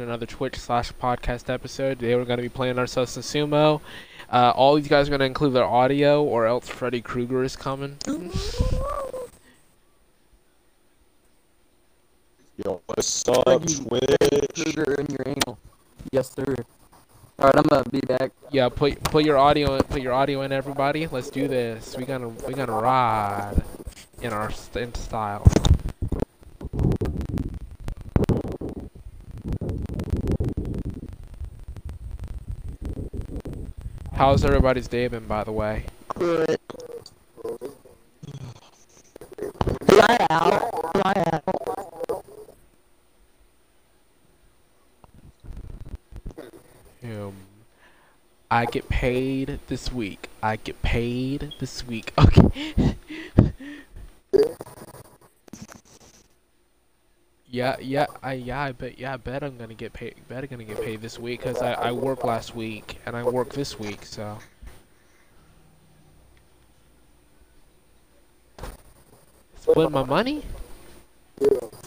another Twitch slash podcast episode. Today we're going to be playing ourselves some sumo. Uh, all these guys are going to include their audio, or else Freddy Krueger is coming. Yo, what's up, Twitch? Krueger in your anal. Yes, sir. Alright, I'm gonna be back. Yeah, put put your audio in, put your audio in, everybody. Let's do this. We gonna we gonna ride in our in style. How's everybody's day been, by the way? Good. Fly out. Fly out. Um, I get paid this week. I get paid this week. Okay. Yeah, yeah, I yeah, I bet yeah, I bet I'm gonna get paid. Bet I'm gonna get paid this week because I I worked last week and I work this week, so. Split my money?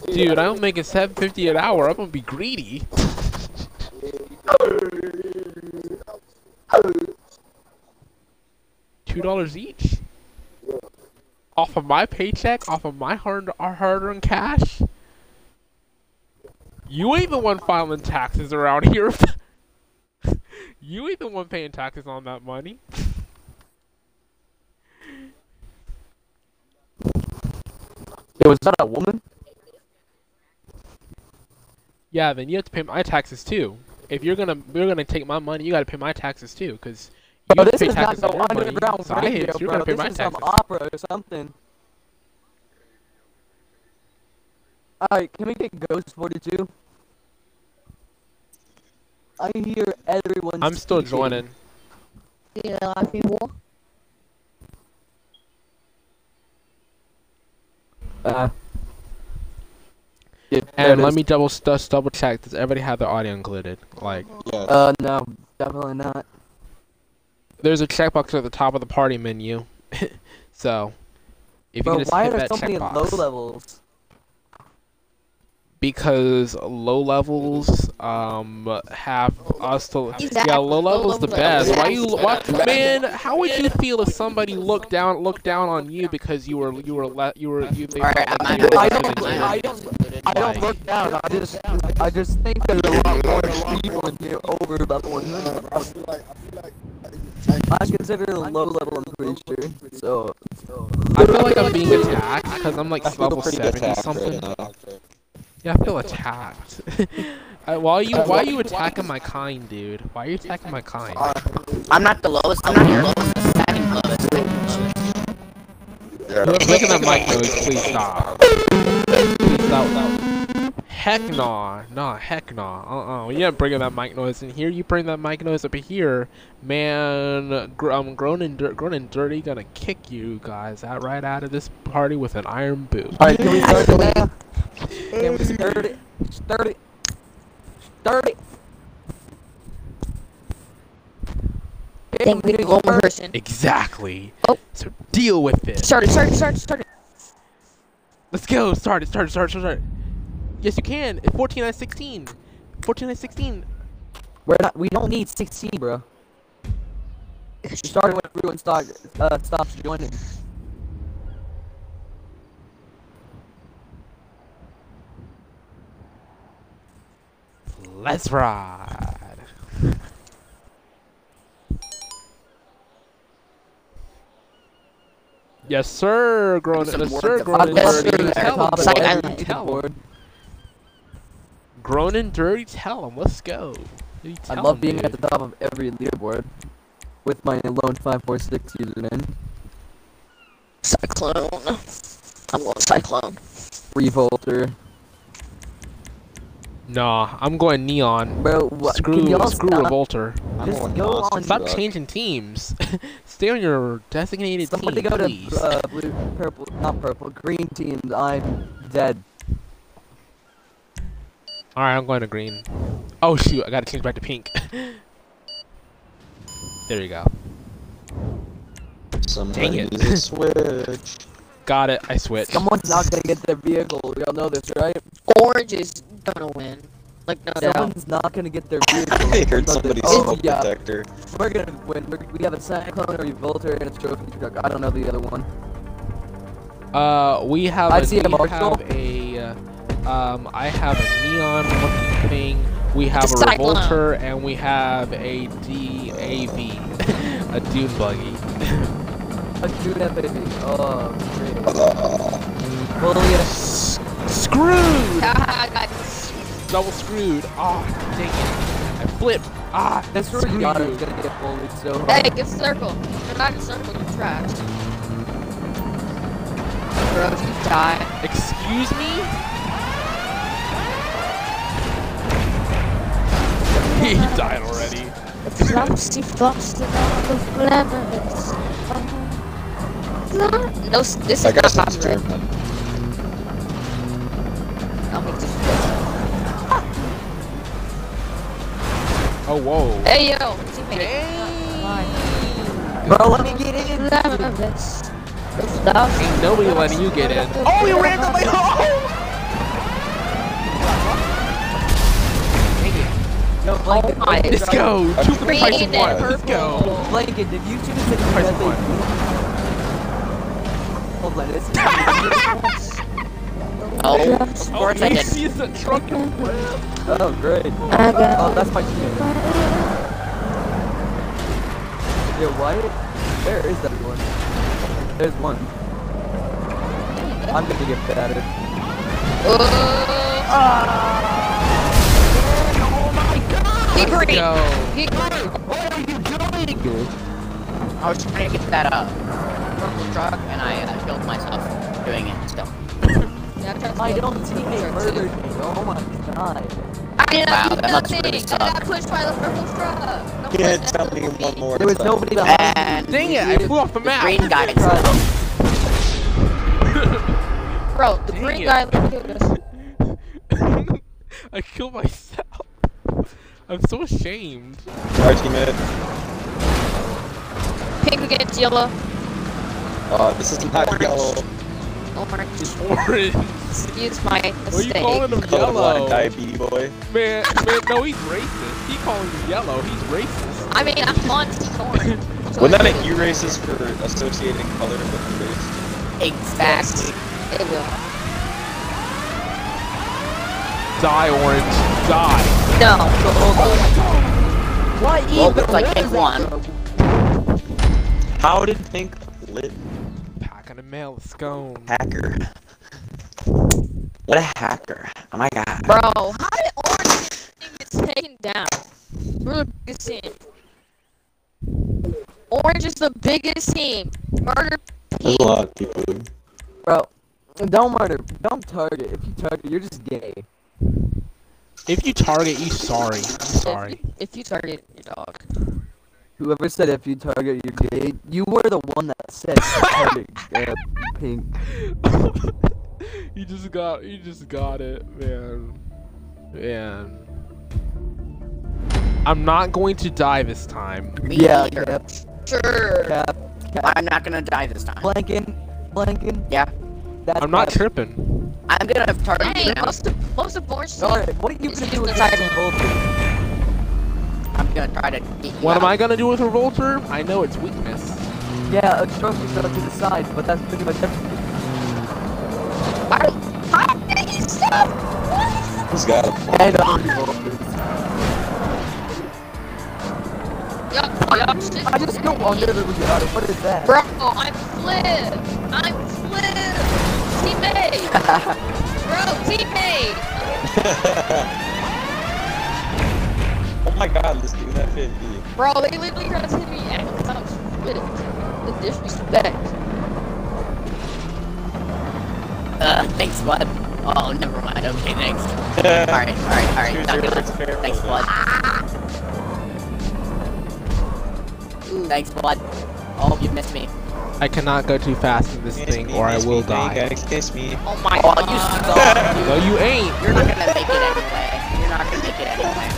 Dude, I'm making 750 an hour. I'm gonna be greedy. Two dollars each? Off of my paycheck? Off of my hard hard-earned cash? You ain't the one filing taxes around here. you ain't the one paying taxes on that money. Yo, was that a woman? Yeah, then you have to pay my taxes too. If you're gonna you're gonna take my money, you gotta pay my taxes too, cause you Bro, have to this pay is not taxes on your money. underground So I radio, you're bro. gonna pay This my is some opera or something. Alright, can we get Ghost 42? I hear everyone I'm still speaking. joining. Yeah, a lot of people. Uh, yeah, And let is. me double just double check. Does everybody have their audio included? Like, Yes. Uh, no, definitely not. there's a checkbox at the top of the party menu. so, if you Bro, can just why hit are that there so many low levels? Because low levels um have us to Exactly. yeah low levels the best. Why you exactly why, man? How would you feel if somebody looked down looked down on you because you were you were le- you were you they Alright, I'm you I don't- I don't- I don't look down. I just, I just think there's a lot more people in here over level 100. I consider it a low level. I'm pretty sure. So, I feel like I'm being attacked because I'm like I feel level seventy something. right now. Yeah, I feel attacked. I, why are you why are you attacking my kind, dude? Why are you attacking my kind? I'm not the lowest. I'm not your lowest. I'm second lowest. Yeah. Look at that mic noise, please stop. Please stop. Heck nah, nah, heck nah. Uh uh. You ain't bringing that mic noise in here. You bring that mic noise up here, man. Gr- um, grown and dirt, grown and dirty, gonna kick you guys out right out of this party with an iron boot. alright, can we start it now? Can we start it? Start it. Start it. I think we need one more person. Exactly. Oh. So deal with it. Start it, start it, start it, start it. Let's go. Start it. Start it. Start it. Start it. Yes, you can. 14 out of 16. 14 out of 16. We're not. We don't need 16, bro. We started when everyone start, uh, stops joining. Let's ride. Yes, sir. Grown. Some Yes, sir. to Grown and dirty. Yes, Tell sir. him. Side Tell him. Grown and dirty. Tell him. Let's go. I love him, being dude. at the top of every leaderboard with my lone 546 username. Cyclone. I'm going Cyclone. Revolter. Nah, I'm going neon. Bro, what? Screw, can screw stop? Revolter. I'm Just going go on- Stop changing teams. Stay on your designated Somebody team, go to uh, blue, purple, not purple, green teams. I'm dead. All right, I'm going to green. Oh shoot, I gotta change back to pink. there you go. Somebody Dang it. switch. Got it. I switched. Someone's not gonna get their vehicle. We all know this, right? Orange is gonna win. Like, no, no. Someone's not gonna get their I heard But somebody's oh, yeah. detector. We're gonna win. We're, we have a Cyclone, a Revolter, and a trophy truck. I don't know the other one. Uh, we have I a, see a we Marshall. have a, uh, um, I have a neon looking thing. We have It's a a revolter and we have a DAV, a dune buggy. A dune that baby. Oh, great. Uh, Well, yeah. Screwed! Haha, I got. Double screwed. Ah, dang it. I flipped. Ah, This screw Rihanna you. is gonna get bullied so hard. Hey, get circle. You're not in circle, you're trash. Bro, you die. Excuse me? he died already. Flopsy flops the of glamorous. No, s- this is that guy not sounds copyright. German. I'll make this Oh, whoa. Hey, yo, teammate. Dang. Bro, let me get in. Glamorous. The flowers- Ain't nobody letting you get in. Oh, you ran to my home! No, Blanket. Oh my Let's go. I'm Two for the price Green of one. Let's go. purple. Blanket, did you choose to Price of one. Hold on, this Oh, of Oh, I you did. see the truck Oh, great. I got- Oh, that's my team. Yo, why? Where is that one? There's one. I'm gonna get battered. He green. Go. He green. What are you doing? Good. I was trying to get that uh purple truck and I uh, killed myself doing it still. Yeah, I tried to My kill own the teammate murdered me. Oh my god. I did Wow, not do nothing. really I got pushed by the purple truck. No Can't tell me that one was more There was time. nobody behind And Dang it, I flew off the the map. green guy. Bro, the Dang green it. guy killed us. I killed myself. I'm so ashamed. Our teammate. Pink against yellow. Uh, this is not yellow. Orange. Orange. Excuse my mistake. are you mistake. calling him Colorblind yellow? diabetes boy. Man, man, no, he's racist. He calling you yellow. He's racist. I mean, I'm on team orange. so Wasn't that I a think you racist for associating color with the race? exactly. It will. Die, orange. Die. No. What Well, even? looks like Where Pink is that won. from? How did Pink lit Packing a mail. Let's go. hacker? What a hacker! Oh my god. Bro, how did orange thing get taken down? We're the biggest team. Orange is the biggest team. Murder There's a lot of people. Bro, don't murder. Don't target. If you target, you're just gay. If you target, you sorry. I'm If sorry. you, if you target your dog. Whoever said if you target, you're gay, you were the one that said target uh, pink. you just got. You just got it, man. Man. I'm not going to die this time. Me Yeah, either. Cap, Sure. Cap, Cap, I'm not gonna die this time. Blanking, Blanking. Yeah. That's I'm not Cap. tripping. I'm gonna target Dang, you now. most of most of orange team. Alright, what are you gonna do with title. this Revolter? I'm gonna try to beat you What am. I gonna do with Revolter? I know its weakness. Yeah, a trophy stuff to the side, but that's pretty much everything. Why? How did he stop? What? He's got it. And other revolvers. Yup, yup, shit. I just don't wonder that we got it. What is that? Bro, I'm flip. I'm flip. Teammate. Bro, teammate. oh my god, let's do that 50. Bro, they literally tried to hit me and I was flipped. The disrespect. Uh, thanks, bud. Oh, never mind. Okay, thanks. Alright, alright, alright. Choose Not your gonna- words carefully. Thanks, bud. Thanks, bud. Oh, you missed me. I cannot go too fast in this Kiss thing me, or I will me, die. Gotta kiss me. Oh my Oh, god. you suck. No, you ain't. You're not gonna make it anyway. You're not gonna make it anyway.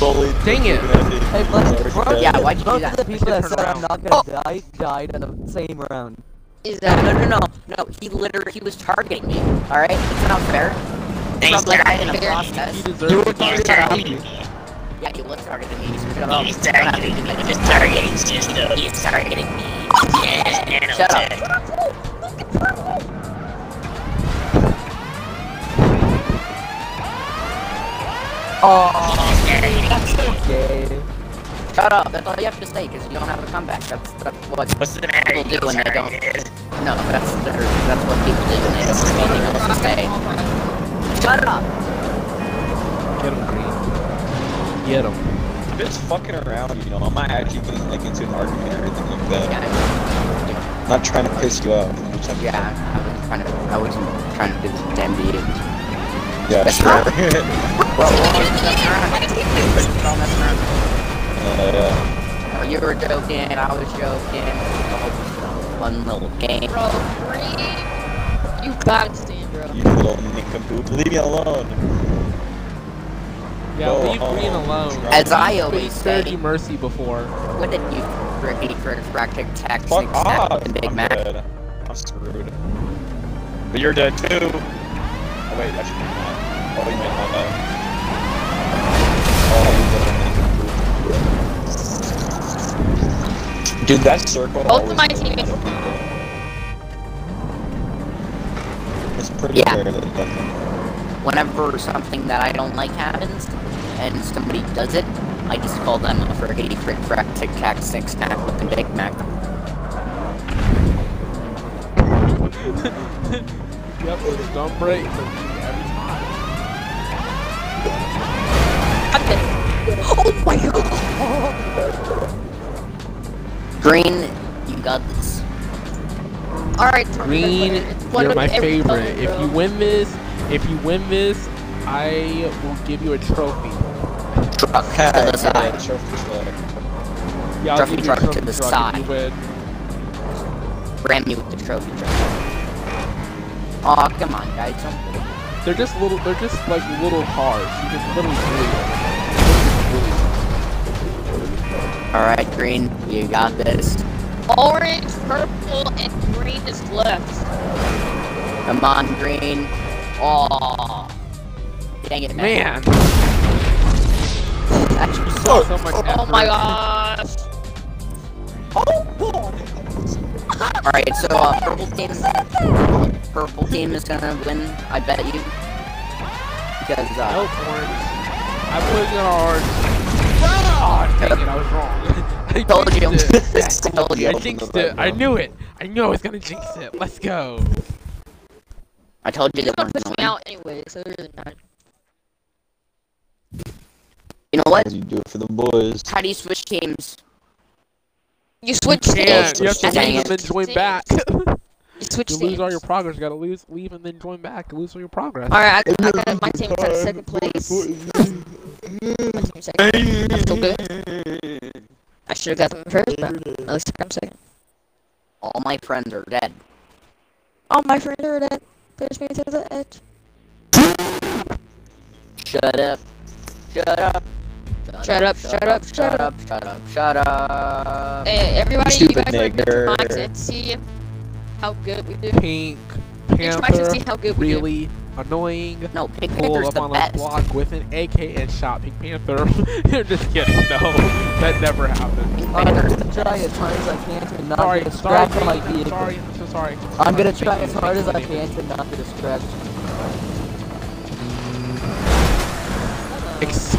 I'm bullied. Dang it. Hey, Blanking, bro, Yeah, why'd you do both that? of the people I that should've said turned I'm not gonna oh. die died in the same round. Is that no, no, no. No, he literally, he was targeting me. Alright? It's not fair. From like I in a process. He deserves to die. Yeah, he was targeting me. So. He's targeting me. Just targeting system. He's targeting me. Yes, Shut up. Oh, He's targeting that's me. okay. Shut up. That's all you have to say because you don't have a comeback. That's, that's what What's the matter? people You do when they don't. targeted? No, that's their, that's what people do when they don't have anything else to say. Shut up. Get him, Green. Get him. I'm just fucking around, you know. I'm not actually getting like into an argument or anything like that. Yeah, I'm not trying to piss you off. I'm just trying to- yeah. I was trying to. I wasn't trying to do this damn to you. Yeah, That's sure. Well, well, messing around. We're all messing around. uh, yeah. Oh, you were joking. I was joking. Oh, fun little game. Bro, Green, you gotta stand, bro. You little nincompoop. Leave me alone. Yeah, Go leave Green alone. As I always spared say, you mercy before. what did you Ricky for fractic tactics Fuck off. and Big I'm Mac? dead. I'm screwed. But you're dead too. Oh wait, that should be mine. You meant my bad. You little nincompoop. Dude, that circle Both of my goes teammates- It's pretty Yeah. rare that it doesn't. Whenever something that I don't like happens, and somebody does it, I just call them a frickety frick fractic tac six snack looking Big Mac. Yep, it's dumb break. I'm dead. Oh my god! Green, you got this. Alright, Green, you're my every color, favorite. If you win this, if you win this, I will give you a trophy. Truck to the side. Trophy truck. Yeah, I'll Trophy give you a truck to the truck side. If you. Ram me with the trophy truck. Aw, come on, guys. Don't They're just little. They're just like little cars. You can literally bully. Alright, Green, you got this. Orange, purple, and green is left. Come on, Green. Aw. Dang it, man. Man, That's just so, so much Oh effort. my gosh. Alright, so uh, purple team, purple team is gonna win. I bet you. Because uh, Nope, orange. I put it on orange. Oh, dang it, I was wrong. I Told you. jinxed. I told you. I jinxed it. I knew it. I knew I was gonna jinx it. Let's go. I told you You're that gonna one's push me out anyway, so it doesn't matter. You know what? As you do it for the boys. How do you switch teams? You switch Yeah, teams. you have to Dang leave it. and then join Teams. back. You switch you teams. lose all your progress. You gotta lose, leave, and then join back. You lose all your progress. Alright, I, I got my team at second place. My team second. I'm still good. I should have got them first, but at least I'm second. All my friends are dead. All my friends are dead. Push me to the edge. Shut up. Shut up. Shut up, shut up, Shut shut up. Shut up. Shut up. Hey, everybody, Stupid you guys are good nigger. mics and see how good we do. Pink Each mic should Panther, see how good we do. really annoying. No, Pink Pull Panther's up the on a best. block with an AK and shot Pink Panther. You're just kidding. No, that never happened. Pink I'm gonna try best. as hard as I can to not Sorry, get a sorry, on my vehicle. sorry, I'm so sorry. I'm gonna try as hard as I can to not get a scratch.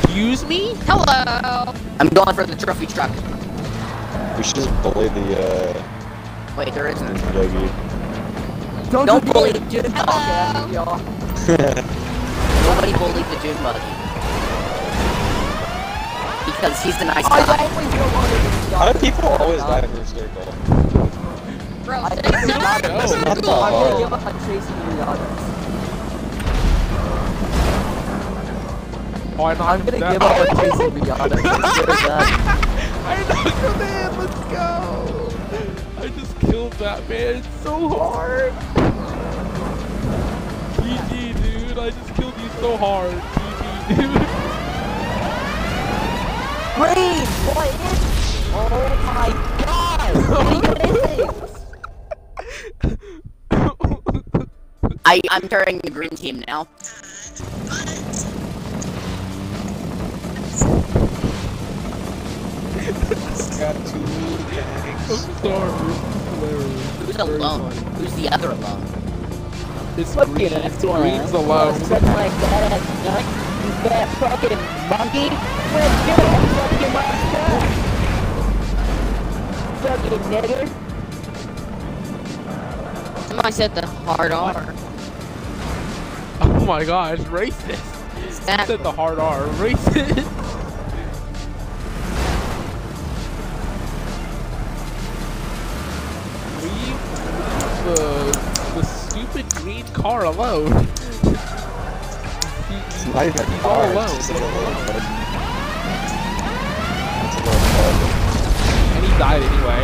Excuse me? Hello. I'm going for the trophy truck. We should just bully the uh Wait, there isn't. Yogi. Don't, Don't bully the June Hello. Okay, y'all. Nobody bullied the June buggy. Because he's the nice guy. always go under the How do people always die in your circle? Bro, I today's think not No. It's not that I'm gonna hard. give up on chasing Rihanna. I knocked I'm gonna down. give up on chasing Rihanna. Consider. I knocked him in. Let's go. I just killed that man. It's so hard. GG, dude. I just killed you so hard. GG, dude. Green! What is? Oh my god! I, I'm turning the green team now. Got two tanks. I'm sorry. Who's Very alone? funny. Who's the other alone? It's Fuck Green. you, that's one. Green's alone. Suck my fat ass nut, you fat fucking monkey. Let's go, fucking monster. Fucking nigger. Somebody said the hard R. Oh my gosh, racist. That said the hard R. Racist. the the stupid green car alone. He- It's he- not even a he's car, all it's alone. just a little bud. It's a little bud. And he died anyway.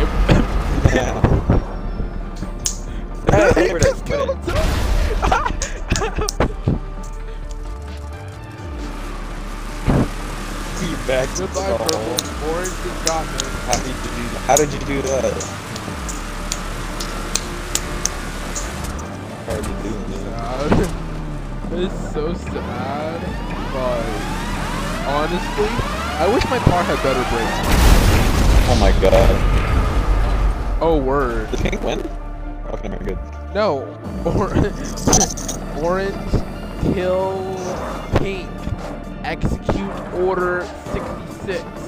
Yeah. Quit it, quit it. Back to Goodbye, the purple. Orange got me. How did you do that? How did you do that? Hard to do, man. it's so sad. But honestly, I wish my car had better brakes. Oh my god. Oh word. The pink win? Okay, never good. No. Or orange kill pink. Execute order 66.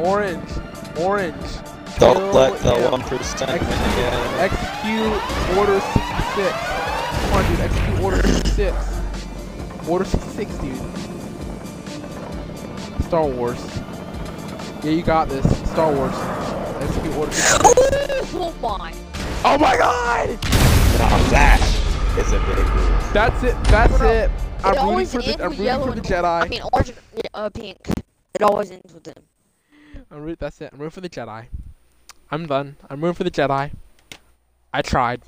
Orange. Orange. Don't kill let the him. one percent Ex- win again. Execute order 66. Come on, dude. Execute order 66. Order 66, dude. Star Wars. Yeah, you got this. Star Wars. Execute order 66. oh my. oh my god! Now that is a big move. That's it. That's Bro, it. It I'm rooting always for ends the. I'm with rooting yellow for the Jedi. I mean orange, uh, pink. It always ends with them. I'm root. That's it. I'm rooting for the Jedi. I'm done. I'm rooting for the Jedi. I tried.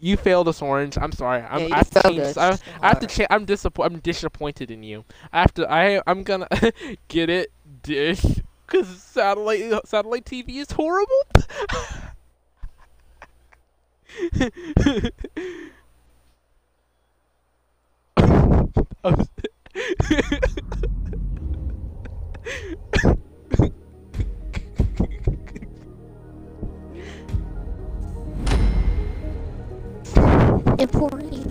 You failed us, Orange. I'm sorry. I'm, Yeah, I have to change. I, I, have to change. I'm disappointed. I'm disappointed in you. I have to. I. I'm gonna get it. Dish. Cause satellite satellite TV is horrible. I'm- Important.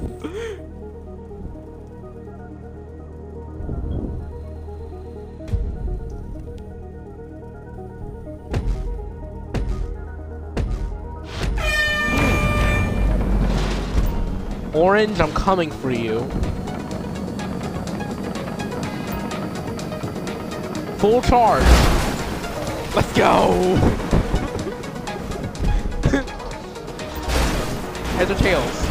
Orange, I'm coming for you. Full charge. Let's go. Heads or tails?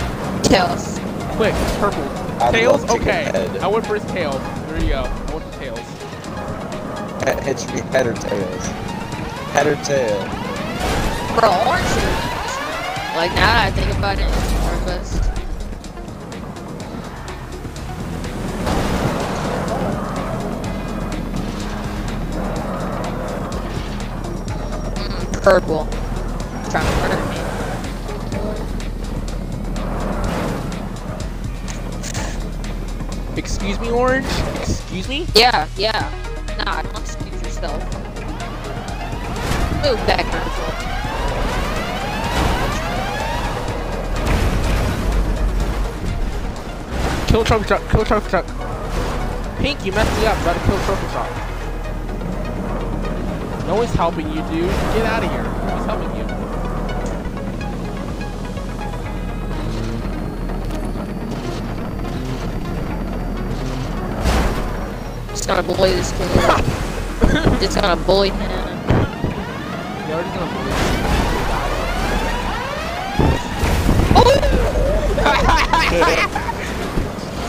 Tails. Quick, purple. I'd tails? love to get Okay. I went for his tail. There you go. I went for tails. It it should be head or tails. Head or tail. Bro, orange is- Like now that I think about it, purple. Trying to murder me. Excuse me, Orange? Excuse me? Yeah, yeah. Nah, don't excuse yourself. Move back, purple. Kill trophy truck. Kill trophy truck. Pink, you messed me up. Gotta kill trophy truck. No one's helping you, dude. Get out of here. No one's helping you. Just gonna bully this kid. Just gonna bully him. You're already gonna bully oh!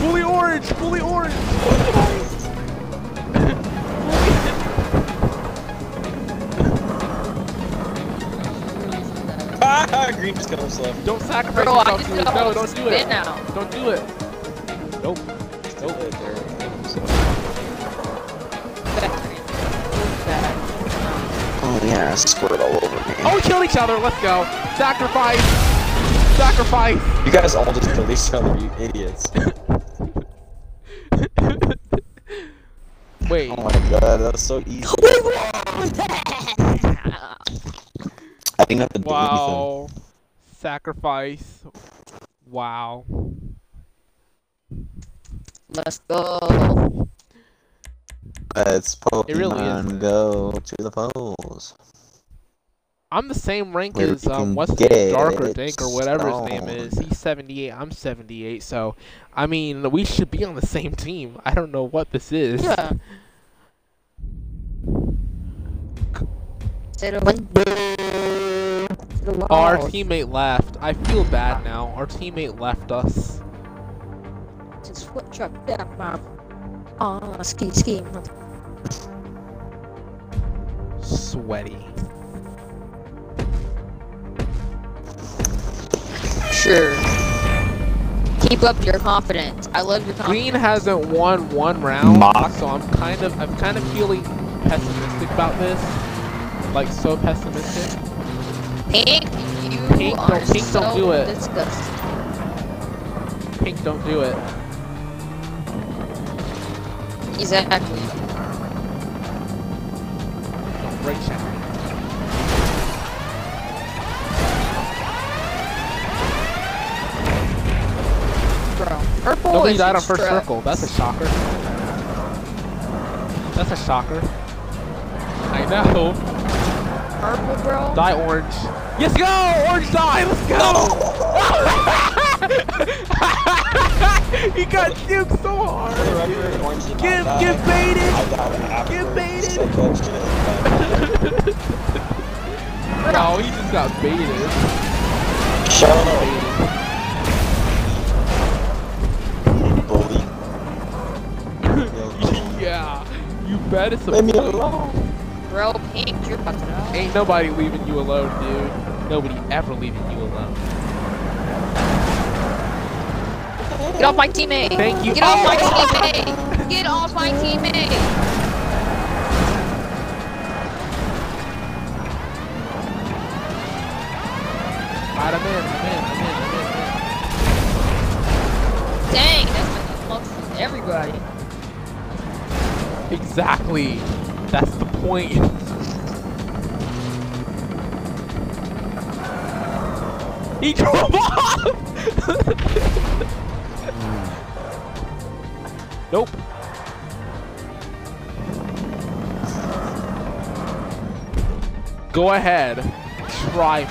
me. Fully orange! Fully orange! Ah, green just got himself. Don't sacrifice Bro, yourself, dude. No, don't do it. now. Don't do it. Nope. Still there, there. Oh yeah, squirt all over me. Oh, we killed each other. Let's go. Sacrifice. Sacrifice! You guys all just killed each other, you idiots. Wait, Oh my god, that was so easy. I didn't have to do anything. wow. Sacrifice. Wow. Let's go. Let's Pokemon It really is. go to the polls. I'm the same rank Where as we um can what's his Dark or Dink or whatever his name is. He's 78. I'm 78. So, I mean, we should be on the same team. I don't know what this is. Yeah. Say the window. To Oh, our teammate left. I feel bad now. Our teammate left us. Just foot truck down, mom. Oh, ski, ski. Sweaty. Sure. Keep up your confidence. I love your confidence. Green hasn't won one round, Mock. so I'm kind of I'm kind of feeling pessimistic about this. Like so pessimistic. Pink, you Pink, are don't- Pink, so don't do it. disgusting. Pink, don't do it. Exactly. Don't break. Bro. Purple Nobody is died on first circle. That's a shocker. That's a shocker. I know. Purple, bro. Die orange. Yes, go! Orange die! Let's go! he got juked so hard! Record, Orange did not Get, get baited! I died after. Get baited! No, he just got baited. Shut up, bully. yeah, you bet it's a Leave me alone. Bro, Pink, you're about to die. Ain't nobody leaving you alone, dude. Nobody ever leaving you alone. Get off my teammate! Thank you. Get off my teammate! Get off my teammate! Alright, I'm in, I'm in, I'm in, I'm in, I'm Dang, that's like amongst everybody. Exactly. That's the point. He drove off! nope. Go ahead. Try me.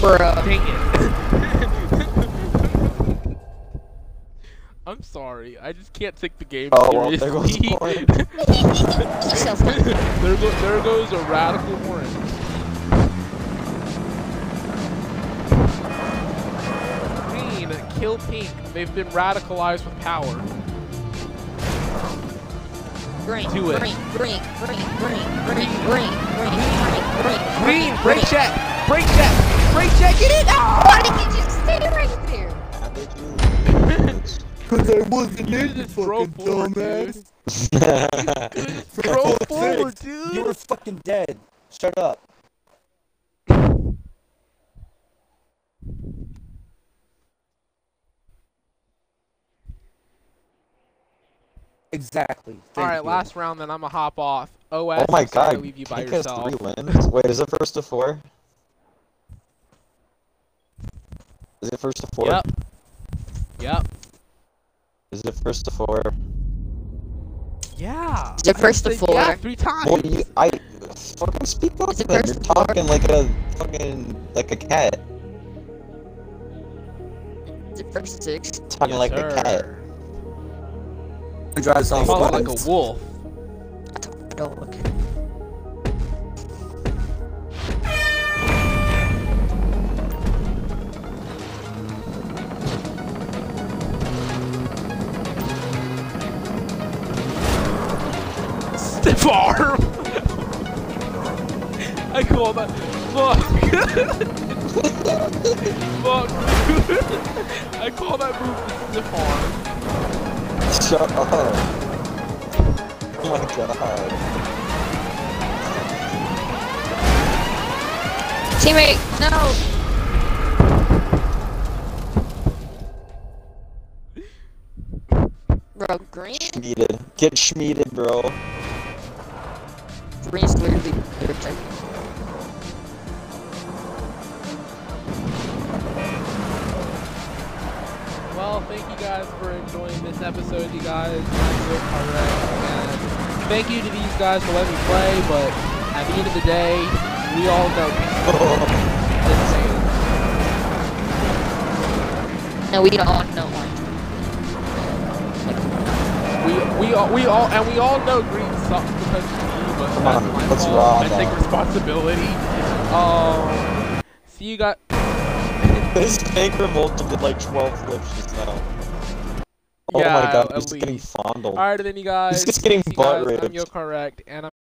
Bro. Dang it. I'm sorry. I just can't take the game Oh, well, there goes seriously. Orange. There, go, there goes a radical orange. Green, kill pink. They've been radicalized with power. Green, Do it. green, green, green, green, green, green, green, green, green, Green, break check, break check, break check. Get it out. Why did you Cause I wasn't in just the fucking forward, dumbass. Throw fuck's forward, dude. You were fucking dead. Shut up. Exactly. All Thank right, you. last round. Then I'm gonna hop off. OS. oh my I'm sorry to god, leave you by Pink has yourself. three wins. Wait, is it first to four? Is it first to four? Yep. Yep. Is it first to four? Yeah. Is it first to said Yeah, four? three times. Well, you, I fucking speak up. Is it then. first You're to four? talking like a fucking like a cat. Is it first to six? Talking Yes, like a cat. sir. Drive self Follow like a wolf. I told my dog. Stiff arm. I call that. Fuck. Fuck. I call that move the stiff arm. Shut up. Oh my god. Teammate, no! Bro, green? Schmeated. Get schmeated, bro. Green's literally perfect. Well, thank you guys for enjoying this episode, you guys. I'm Will Carrett, and thank you to these guys for letting me play, but at the end of the day, we all know saying. No, we don't know one. We we all we all and we all know green sucks because of me, but Come on, fault. raw I take responsibility. Um, see you got. This tanker molted did like 12 flips just now. Oh Yeah, my god, he's getting fondled. All right, then you guys. He's just getting butt guys. I'm raped. Yo Correct, and I'm.